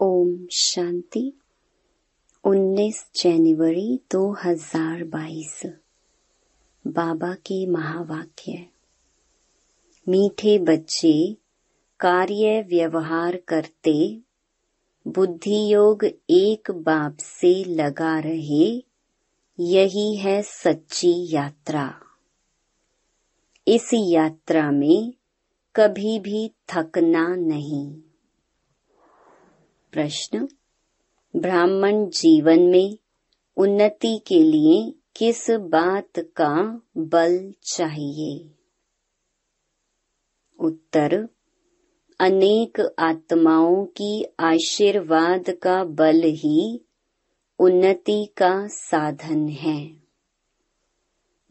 ओम शांति। 19 जनवरी 2022 बाबा के महावाक्य। मीठे बच्चे, कार्य व्यवहार करते बुद्धि योग एक बाप से लगा रहे, यही है सच्ची यात्रा। इस यात्रा में कभी भी थकना नहीं। प्रश्न, ब्राह्मण जीवन में उन्नति के लिए किस बात का बल चाहिए? उत्तर, अनेक आत्माओं की आशीर्वाद का बल ही उन्नति का साधन है।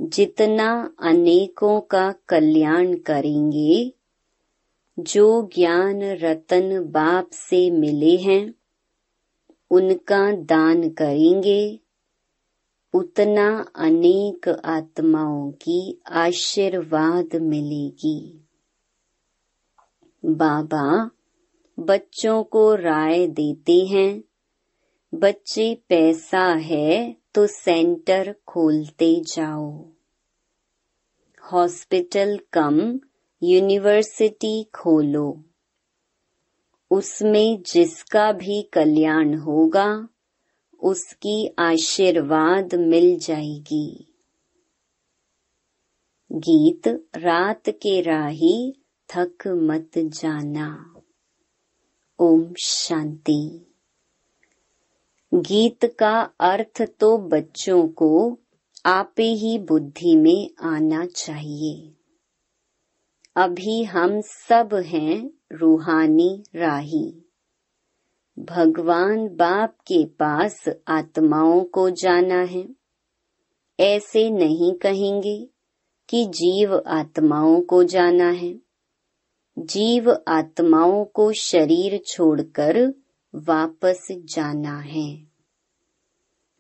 जितना अनेकों का कल्याण करेंगे जो ज्ञान रतन बाप से मिले हैं, उनका दान करेंगे। उतना अनेक आत्माओं की आशीर्वाद मिलेगी। बाबा, बच्चों को राय देते हैं। बच्चे पैसा है तो सेंटर खोलते जाओ। हॉस्पिटल कम यूनिवर्सिटी खोलो। उसमें जिसका भी कल्याण होगा, उसकी आशीर्वाद मिल जाएगी। गीत रात के राही थक मत जाना। ओम शांति। गीत का अर्थ तो बच्चों को आपे ही बुद्धि में आना चाहिए। अभी हम सब हैं रूहानी राही। भगवान बाप के पास आत्माओं को जाना है। ऐसे नहीं कहेंगे कि जीव आत्माओं को जाना है। जीव आत्माओं को शरीर छोड़कर वापस जाना है।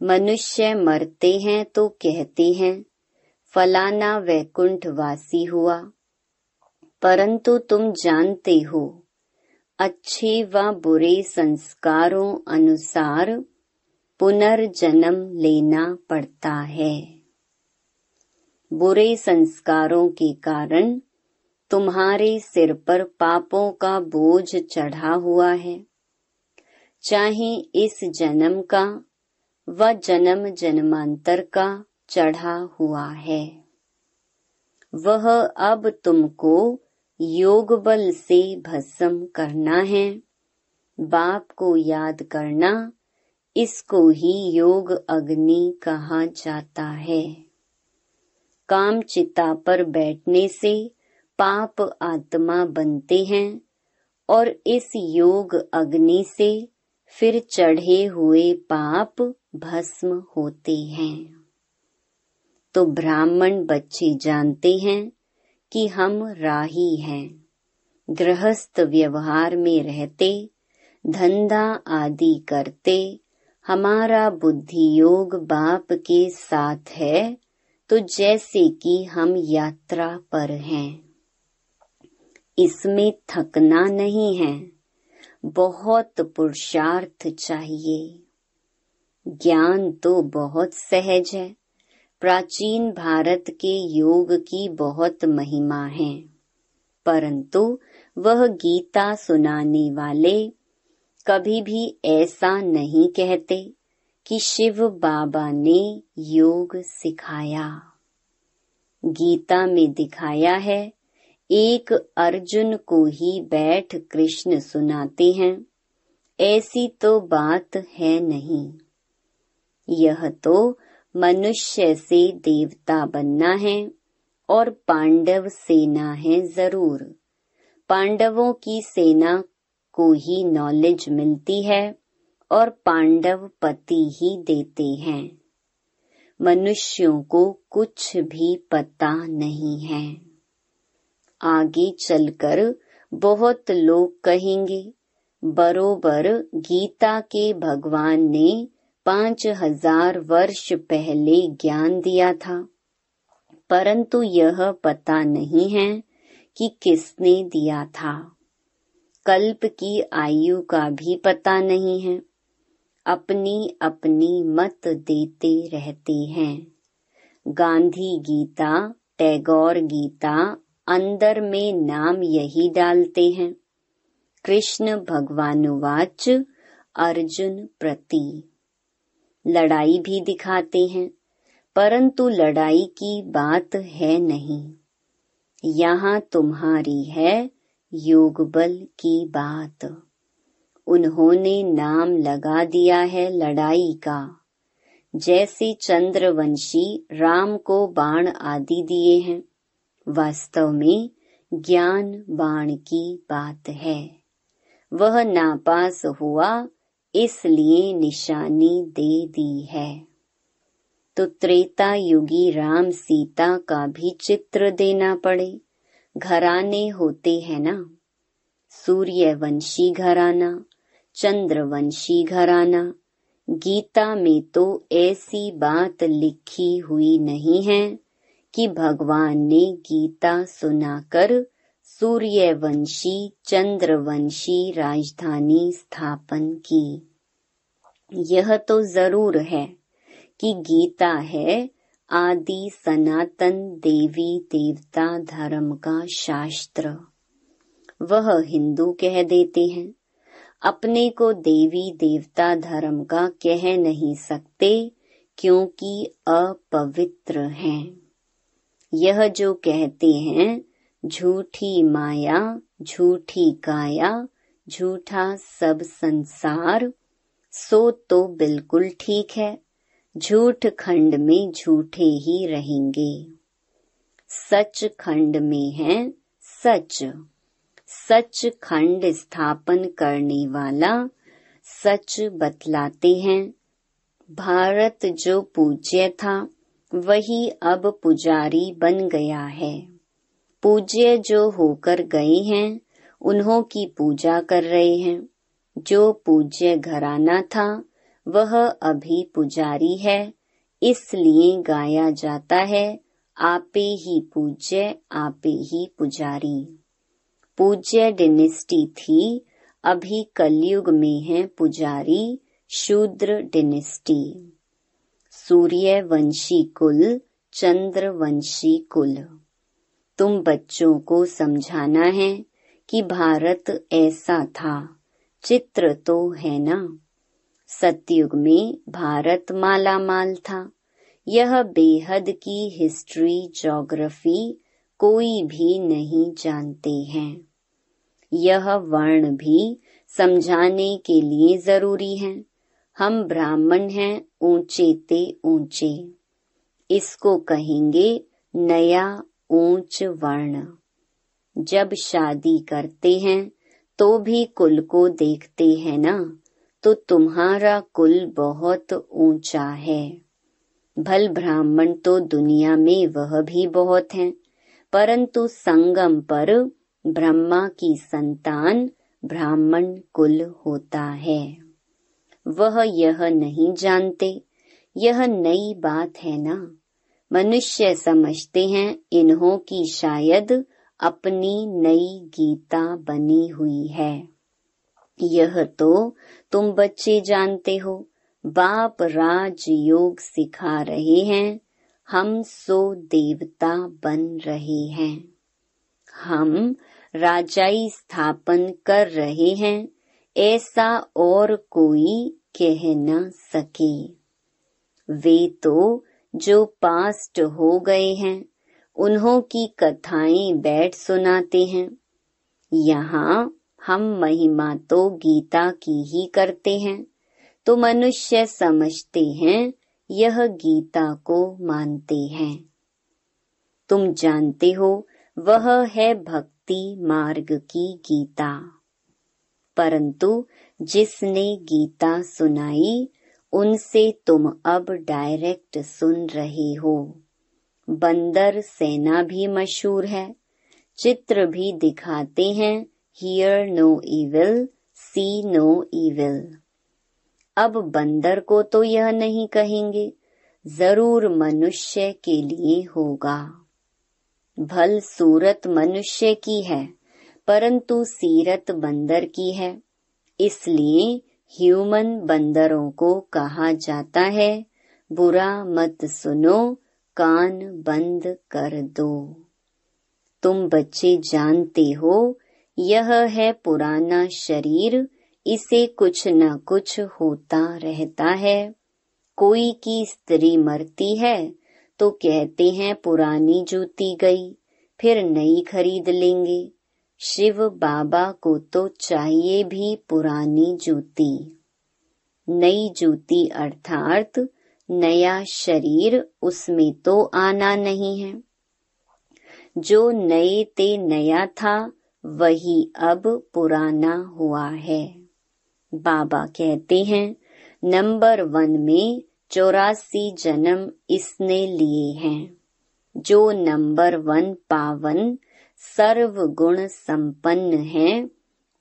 मनुष्य मरते हैं तो कहते हैं, फलाना वैकुंठ वासी हुआ। परंतु तुम जानते हो, अच्छे व बुरे संस्कारों अनुसार पुनर्जन्म लेना पड़ता है। बुरे संस्कारों के कारण तुम्हारे सिर पर पापों का बोझ चढ़ा हुआ है। चाहे इस जन्म का व जन्म जन्मांतर का चढ़ा हुआ है। वह अब तुमको योग बल से भस्म करना है। बाप को याद करना, इसको ही योग अग्नि कहा जाता है। काम चिता पर बैठने से पाप आत्मा बनते हैं और इस योग अग्नि से फिर चढ़े हुए पाप भस्म होते हैं। तो ब्राह्मण बच्चे जानते हैं कि हम राही हैं। गृहस्थ व्यवहार में रहते, धंधा आदि करते, हमारा बुद्धि योग बाप के साथ है तो जैसे कि हम यात्रा पर हैं। इसमें थकना नहीं है। बहुत पुरुषार्थ चाहिए। ज्ञान तो बहुत सहज है। प्राचीन भारत के योग की बहुत महिमा है। परंतु वह गीता सुनाने वाले कभी भी ऐसा नहीं कहते कि शिव बाबा ने योग सिखाया। गीता में दिखाया है, एक अर्जुन को ही बैठ कृष्ण सुनाते हैं, ऐसी तो बात है नहीं। यह तो मनुष्य से देवता बनना है और पांडव सेना है ज़रूर। पांडवों की सेना को ही नॉलेज मिलती है और पांडव पति ही देते हैं। मनुष्यों को कुछ भी पता नहीं है। आगे चलकर बहुत लोग कहेंगे, बरोबर गीता के भगवान ने पाँच हज़ार वर्ष पहले ज्ञान दिया था। परंतु यह पता नहीं है कि किसने दिया था। कल्प की आयु का भी पता नहीं है। अपनी अपनी मत देते रहते हैं। गांधी गीता, टैगोर गीता, अंदर में नाम यही डालते हैं। कृष्ण भगवानुवाच अर्जुन प्रति। लड़ाई भी दिखाते हैं, परंतु लड़ाई की बात है नहीं। यहाँ तुम्हारी है योग बल की बात। उन्होंने नाम लगा दिया है लड़ाई का। जैसे चंद्रवंशी राम को बाण आदि दिए हैं, वास्तव में ज्ञान बाण की बात है। वह नापास हुआ इसलिए निशानी दे दी है। तो त्रेता युगी राम सीता का भी चित्र देना पड़े। घराने होते हैं ना। सूर्यवंशी घराना, चंद्रवंशी घराना। गीता में तो ऐसी बात लिखी हुई नहीं है कि भगवान ने गीता सुनाकर सूर्यवंशी चंद्रवंशी राजधानी स्थापन की। यह तो ज़रूर है कि गीता है आदि सनातन देवी देवता धर्म का शास्त्र। वह हिंदू कह देते हैं। अपने को देवी देवता धर्म का कह नहीं सकते क्योंकि अपवित्र हैं। यह जो कहते हैं झूठी माया, झूठी काया झूठा सब संसार, सो तो बिल्कुल ठीक है। झूठ खंड में झूठे ही रहेंगे। सच खंड में है सच। सच खंड स्थापन करने वाला सच बतलाते हैं। भारत जो पूज्य था, वही अब पुजारी बन गया है। पूज्य जो होकर गए हैं, उन्हों की पूजा कर रहे हैं। जो पूज्य घराना था, वह अभी पुजारी है, इसलिए गाया जाता है, आपे ही पूज्य, आपे ही पुजारी। पूज्य डिनेस्टी थी, अभी कलयुग में है पुजारी, शूद्र डिनेस्टी। सूर्य वंशी कुल चंद्र वंशी कुल। तुम बच्चों को समझाना है कि भारत ऐसा था, चित्र तो है ना। सतयुग में भारत माला माल था। यह बेहद की हिस्ट्री जोग्राफी कोई भी नहीं जानते हैं। यह वर्ण भी समझाने के लिए ज़रूरी है। हम ब्राह्मण हैं ऊँचे ते ऊँचे। इसको कहेंगे नया ऊंच वर्ण। जब शादी करते हैं तो भी कुल को देखते हैं ना? तो तुम्हारा कुल बहुत ऊँचा है। भल ब्राह्मण तो दुनिया में वह भी बहुत हैं, परंतु संगम पर ब्रह्मा की संतान ब्राह्मण कुल होता है। वह यह नहीं जानते यह नई बात है ना? मनुष्य समझते हैं, इन्हों की शायद अपनी नई गीता बनी हुई है। यह तो तुम बच्चे जानते हो, बाप राज योग सिखा रहे हैं, हम सो देवता बन रहे हैं। हम राजाई स्थापन कर रहे हैं, ऐसा और कोई कह न सके। वे तो जो पास्ट हो गए हैं, उन्हों की कथाएँ बैठ सुनाते हैं। यहाँ हम महिमा तो गीता की ही करते हैं तो मनुष्य समझते हैं, यह गीता को मानते हैं। तुम जानते हो, वह है भक्ति मार्ग की गीता। परंतु जिसने गीता सुनाई उनसे तुम अब डायरेक्ट सुन रहे हो। बंदर सेना भी मशहूर है, चित्र भी दिखाते हैं। Hear no evil see no evil अब बंदर को तो यह नहीं कहेंगे, ज़रूर मनुष्य के लिए होगा। भल सूरत मनुष्य की है, परंतु सीरत बंदर की है, इसलिए ह्यूमन बंदरों को कहा जाता है। बुरा मत सुनो, कान बंद कर दो। तुम बच्चे जानते हो, यह है पुराना शरीर, इसे कुछ न कुछ होता रहता है। कोई की स्त्री मरती है तो कहते हैं पुरानी जूती गई, फिर नई खरीद लेंगे। शिव बाबा को तो चाहिए भी पुरानी जूती। नई जूती अर्थात नया शरीर, उसमें तो आना नहीं है। जो नए ते नया था, वही अब पुराना हुआ है। बाबा कहते हैं, नंबर वन में चौरासी जन्म इसने लिए हैं। जो नंबर वन पावन सर्व गुण संपन्न है,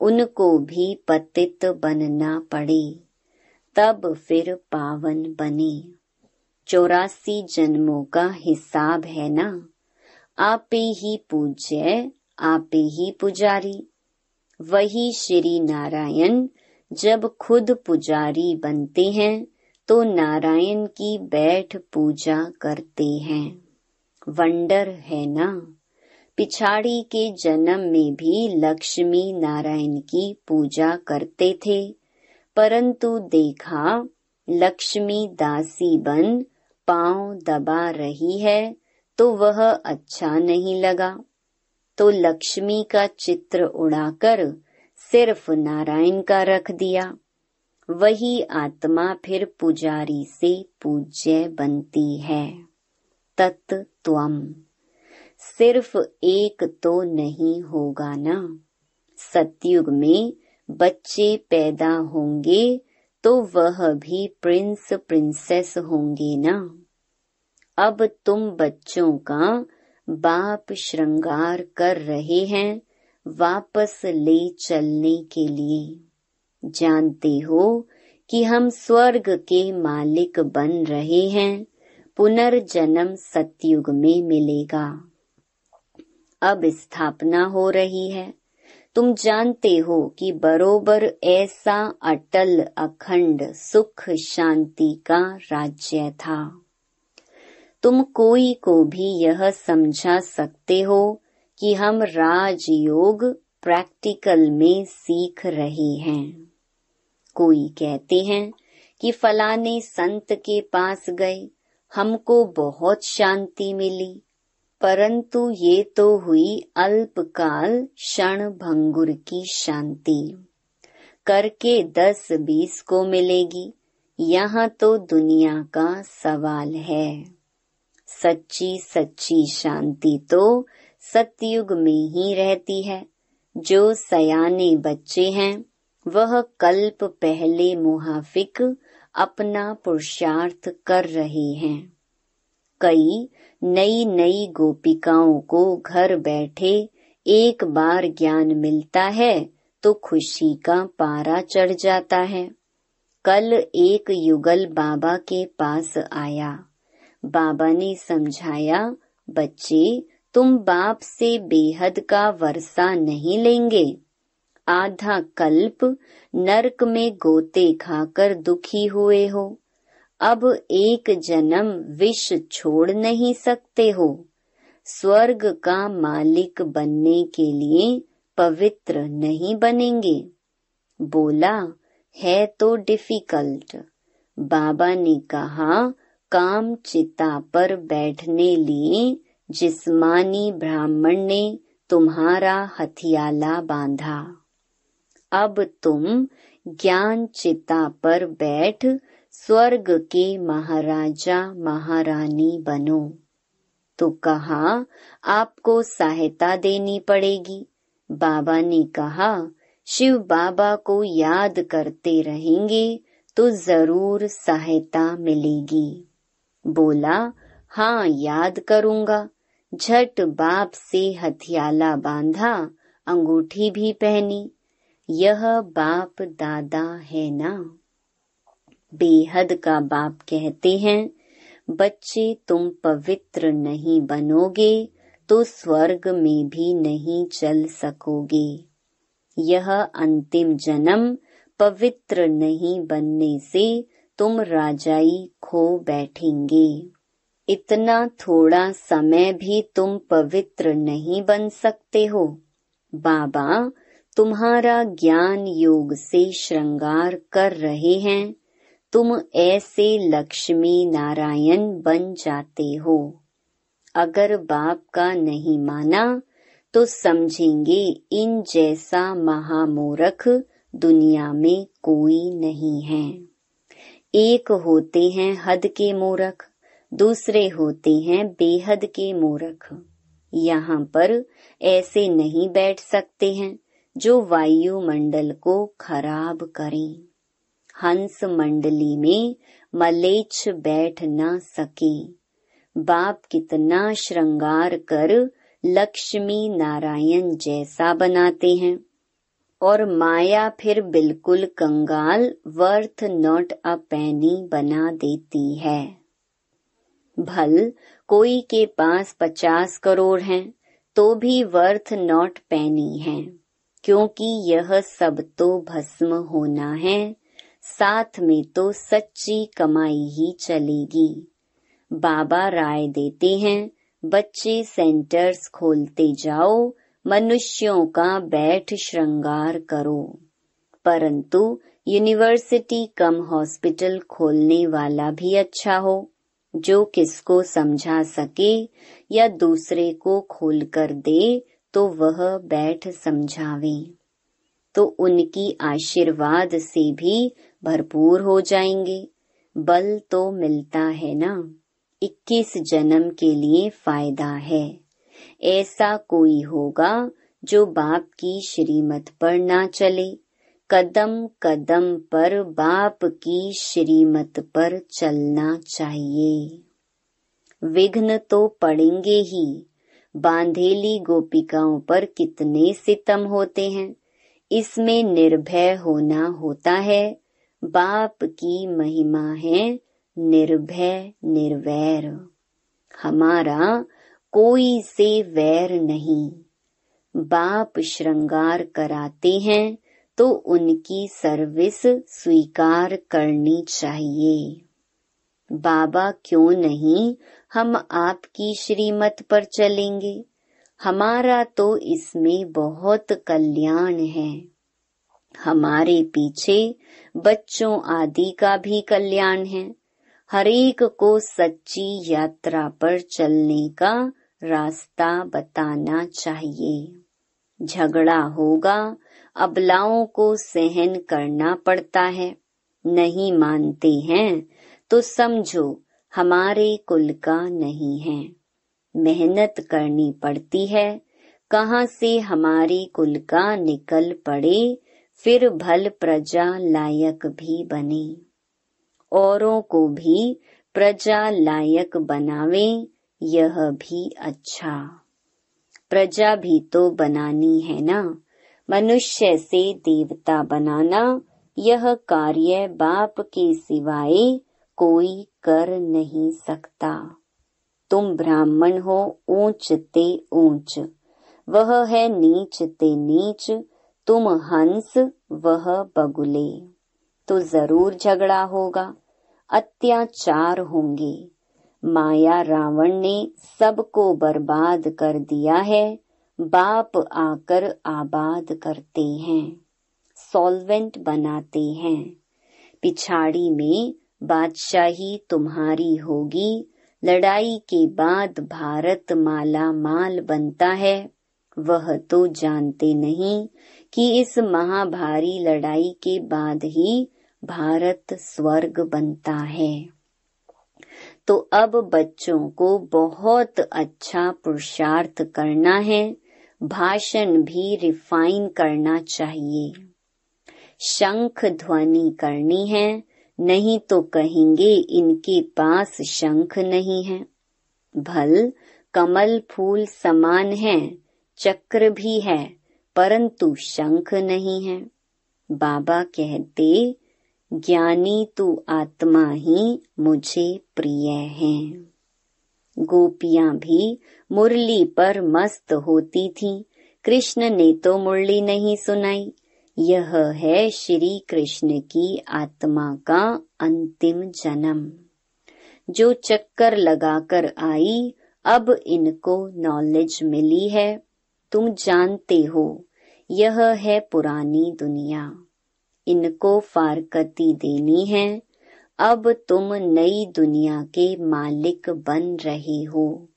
उनको भी पतित बनना पड़े। तब फिर पावन बने। चौरासी जन्मों का हिसाब है ना? आपे ही पूज्य आपे ही पुजारी। वही श्री नारायण जब खुद पुजारी बनते हैं तो नारायण की बैठ पूजा करते हैं। वंडर है ना? पिछाड़ी के जन्म में भी लक्ष्मी नारायण की पूजा करते थे, परंतु देखा, लक्ष्मी दासी बन पाँव दबा रही है तो वह अच्छा नहीं लगा। तो लक्ष्मी का चित्र उड़ाकर सिर्फ़ नारायण का रख दिया। वही आत्मा फिर पुजारी से पूज्य बनती है। तत्त्वम। सिर्फ़ एक तो नहीं होगा ना। सतयुग में बच्चे पैदा होंगे तो वह भी प्रिंस प्रिंसेस होंगे ना। अब तुम बच्चों का बाप श्रृंगार कर रहे हैं वापस ले चलने के लिए। जानते हो कि हम स्वर्ग के मालिक बन रहे हैं, पुनर्जन्म सतयुग में मिलेगा। अब स्थापना हो रही है। तुम जानते हो कि बरोबर ऐसा अटल अखंड सुख शांति का राज्य था। तुम कोई को भी यह समझा सकते हो कि हम राजयोग प्रैक्टिकल में सीख रहे हैं। कोई कहते हैं कि फलाने संत के पास गए, हमको बहुत शांति मिली। परंतु ये तो हुई अल्पकाल क्षण भंगुर की शांति। करके दस बीस को मिलेगी। यहाँ तो दुनिया का सवाल है। सच्ची सच्ची शांति तो सतयुग में ही रहती है। जो सयाने बच्चे हैं, वह कल्प पहले मुहाफिक अपना पुरुषार्थ कर रहे हैं। कई नई नई गोपिकाओं को घर बैठे एक बार ज्ञान मिलता है तो खुशी का पारा चढ़ जाता है। कल एक युगल बाबा के पास आया। बाबा ने समझाया, बच्चे, तुम बाप से बेहद का वर्षा नहीं लेंगे। आधा कल्प नरक में गोते खाकर दुखी हुए हो। अब एक जन्म विष छोड़ नहीं सकते हो। स्वर्ग का मालिक बनने के लिए पवित्र नहीं बनेंगे। बोला, है तो डिफ़िकल्ट बाबा ने कहा, काम चिता पर बैठने लिए जिस्मानी ब्राह्मण ने तुम्हारा हथियाला बांधा। अब तुम ज्ञान चिता पर बैठ स्वर्ग के महाराजा महारानी बनो। तो कहा, आपको सहायता देनी पड़ेगी। बाबा ने कहा, शिव बाबा को याद करते रहेंगे तो ज़रूर सहायता मिलेगी। बोला हाँ याद करूँगा। झट बाप से हथियाला बांधा, अंगूठी भी पहनी। यह बाप दादा है ना? बेहद का बाप कहते हैं, बच्चे तुम पवित्र नहीं बनोगे तो स्वर्ग में भी नहीं चल सकोगे। यह अंतिम जन्म पवित्र नहीं बनने से तुम राजाई खो बैठेंगे। इतना थोड़ा समय भी तुम पवित्र नहीं बन सकते हो। बाबा, तुम्हारा ज्ञान योग से श्रृंगार कर रहे हैं। तुम ऐसे लक्ष्मी नारायण बन जाते हो। अगर बाप का नहीं माना तो समझेंगे इन जैसा महामूर्ख दुनिया में कोई नहीं है। एक होते हैं हद के मूर्ख, दूसरे होते हैं बेहद के मूर्ख। यहाँ पर ऐसे नहीं बैठ सकते हैं जो वायुमंडल को खराब करें। हंस मंडली में मलेच्छ बैठ न सके। बाप कितना श्रृंगार कर लक्ष्मी नारायण जैसा बनाते हैं। और माया फिर बिल्कुल कंगाल, वर्थ नॉट अ पैनी बना देती है। भल, कोई के पास पचास करोड़ हैं तो भी वर्थ नॉट पैनी है, क्योंकि यह सब तो भस्म होना है। साथ में तो सच्ची कमाई ही चलेगी। बाबा राय देते हैं, बच्चे सेंटर्स खोलते जाओ, मनुष्यों का बैठ श्रृंगार करो। परंतु यूनिवर्सिटी कम हॉस्पिटल खोलने वाला भी अच्छा हो, जो किसको समझा सके या दूसरे को खोल कर दे तो वह बैठ समझावे। तो उनकी आशीर्वाद से भी भरपूर हो जाएँगे। बल तो मिलता है ना? इक्कीस जन्म के लिए फ़ायदा है। ऐसा कोई होगा जो बाप की श्रीमत पर ना चले। कदम कदम पर बाप की श्रीमत पर चलना चाहिए। विघ्न तो पड़ेंगे ही। बांधेली गोपिकाओं पर कितने सितम होते हैं। इसमें निर्भय होना होता है। बाप की महिमा है निर्भय, निर्वैर। हमारा कोई से वैर नहीं। बाप श्रृंगार कराते हैं तो उनकी सर्विस स्वीकार करनी चाहिए। बाबा क्यों नहीं, हम आपकी श्रीमत पर चलेंगे। हमारा तो इसमें बहुत कल्याण है। हमारे पीछे बच्चों आदि का भी कल्याण है। हरेक को सच्ची यात्रा पर चलने का रास्ता बताना चाहिए। झगड़ा होगा, अबलाओं को सहन करना पड़ता है। नहीं मानते हैं तो समझो, हमारे कुल का नहीं है। मेहनत करनी पड़ती है। कहाँ से हमारी कुल का निकल पड़े, फिर भल प्रजा लायक भी बने। औरों को भी प्रजा लायक बनावे, यह भी अच्छा। प्रजा भी तो बनानी है ना। मनुष्य से देवता बनाना, यह कार्य बाप के सिवाय कोई कर नहीं सकता। तुम ब्राह्मण हो, ऊंच ते ऊंच। वह है नीच ते नीच, तुम हंस, वह बगुले। तो ज़रूर झगड़ा होगा, अत्याचार होंगे। माया रावण ने सबको बर्बाद कर दिया है, बाप आकर आबाद करते हैं, सॉल्वेंट बनाते हैं। पिछाड़ी में बादशाही तुम्हारी होगी लड़ाई के बाद भारत माला माल बनता है। वह तो जानते नहीं कि इस महाभारी लड़ाई के बाद ही भारत स्वर्ग बनता है। तो अब बच्चों को बहुत अच्छा पुरुषार्थ करना है। भाषण भी रिफाइन करना चाहिए। शंख ध्वनि करनी है। नहीं तो कहेंगे इनके पास शंख नहीं है। भल, कमल फूल समान है, चक्र भी है, परंतु शंख नहीं है। बाबा कहते, ज्ञानी तू आत्मा ही मुझे प्रिय है। गोपियाँ भी मुरली पर मस्त होती थीं। कृष्ण ने तो मुरली नहीं सुनाई। यह है श्री कृष्ण की आत्मा का अंतिम जन्म। जो चक्कर लगाकर आई, अब इनको नॉलेज मिली है। तुम जानते हो, यह है पुरानी दुनिया। इनको फारकती देनी है। अब तुम नई दुनिया के मालिक बन रहे हो।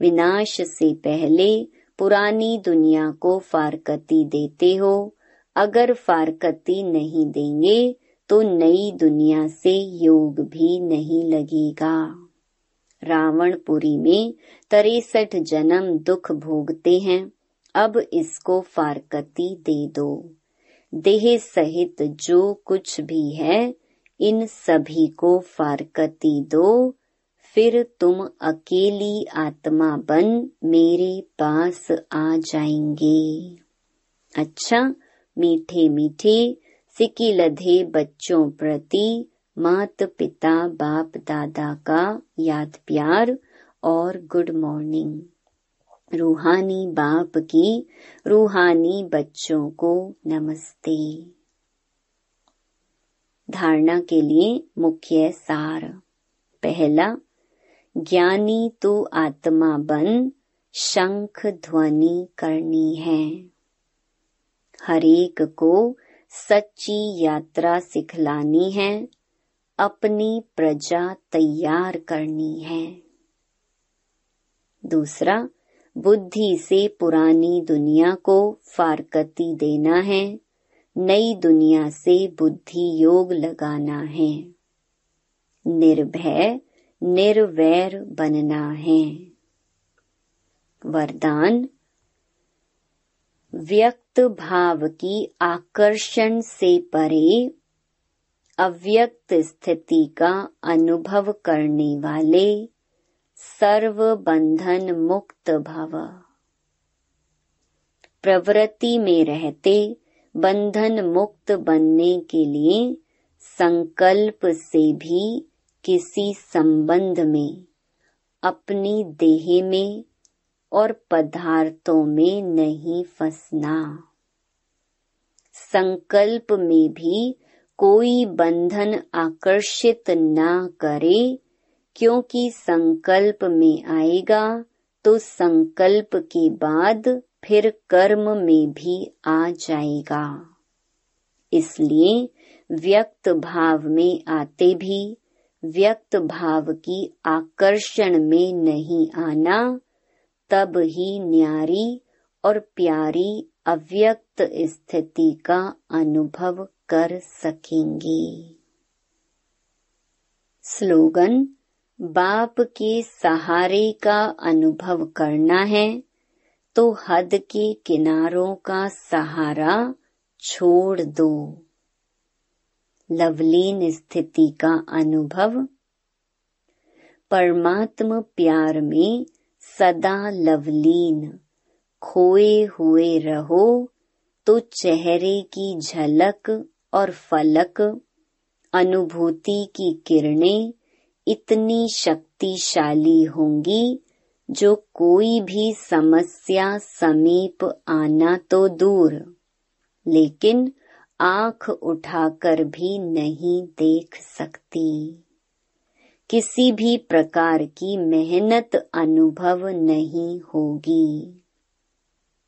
विनाश से पहले पुरानी दुनिया को फारकती देते हो अगर फारकती नहीं देंगे तो नई दुनिया से योग भी नहीं लगेगा। रावणपुरी में तिरसठ जन्म दुख भोगते हैं, अब इसको फारकती दे दो। देह सहित जो कुछ भी है, इन सभी को फारकती दो। फिर तुम अकेली आत्मा बन, मेरे पास आ जाएँगे। अच्छा मीठे मीठे सिकी लधे बच्चों प्रति मात पिता, बाप दादा का याद प्यार और गुड मॉर्निंग। रूहानी बाप की रूहानी बच्चों को नमस्ते। धारणा के लिए मुख्य सार। पहला, ज्ञानी तो आत्मा बन, शंख ध्वनि करनी है। हरेक को सच्ची यात्रा सिखलानी है, अपनी प्रजा तैयार करनी है। दूसरा, बुद्धि से पुरानी दुनिया को फारकती देना है, नई दुनिया से बुद्धि योग लगाना है। निर्भय, निर्वैर बनना है। वरदान भाव की आकर्षण से परे अव्यक्त स्थिति का अनुभव करने वाले सर्व बंधन मुक्त भव। प्रवृत्ति में रहते बंधन मुक्त बनने के लिए संकल्प से भी किसी संबंध में, अपनी देह में और पदार्थों में नहीं फंसना। संकल्प में भी कोई बंधन आकर्षित ना करे, क्योंकि संकल्प में आएगा तो संकल्प के बाद फिर कर्म में भी आ जाएगा। इसलिए व्यक्त भाव में आते भी, व्यक्त भाव की आकर्षण में नहीं आना, तब ही न्यारी और प्यारी अव्यक्त स्थिति का अनुभव कर सकेंगे। स्लोगन, बाप के सहारे का अनुभव करना है तो हद के किनारों का सहारा छोड़ दो। लवलीन स्थिति का अनुभव, परमात्म प्यार में सदा लवलीन। खोए हुए रहो तो चेहरे की झलक और फलक, अनुभूति की किरणें इतनी शक्तिशाली होंगी जो कोई भी समस्या समीप आना तो दूर, लेकिन आँख उठाकर भी नहीं देख सकती। किसी भी प्रकार की मेहनत अनुभव नहीं होगी।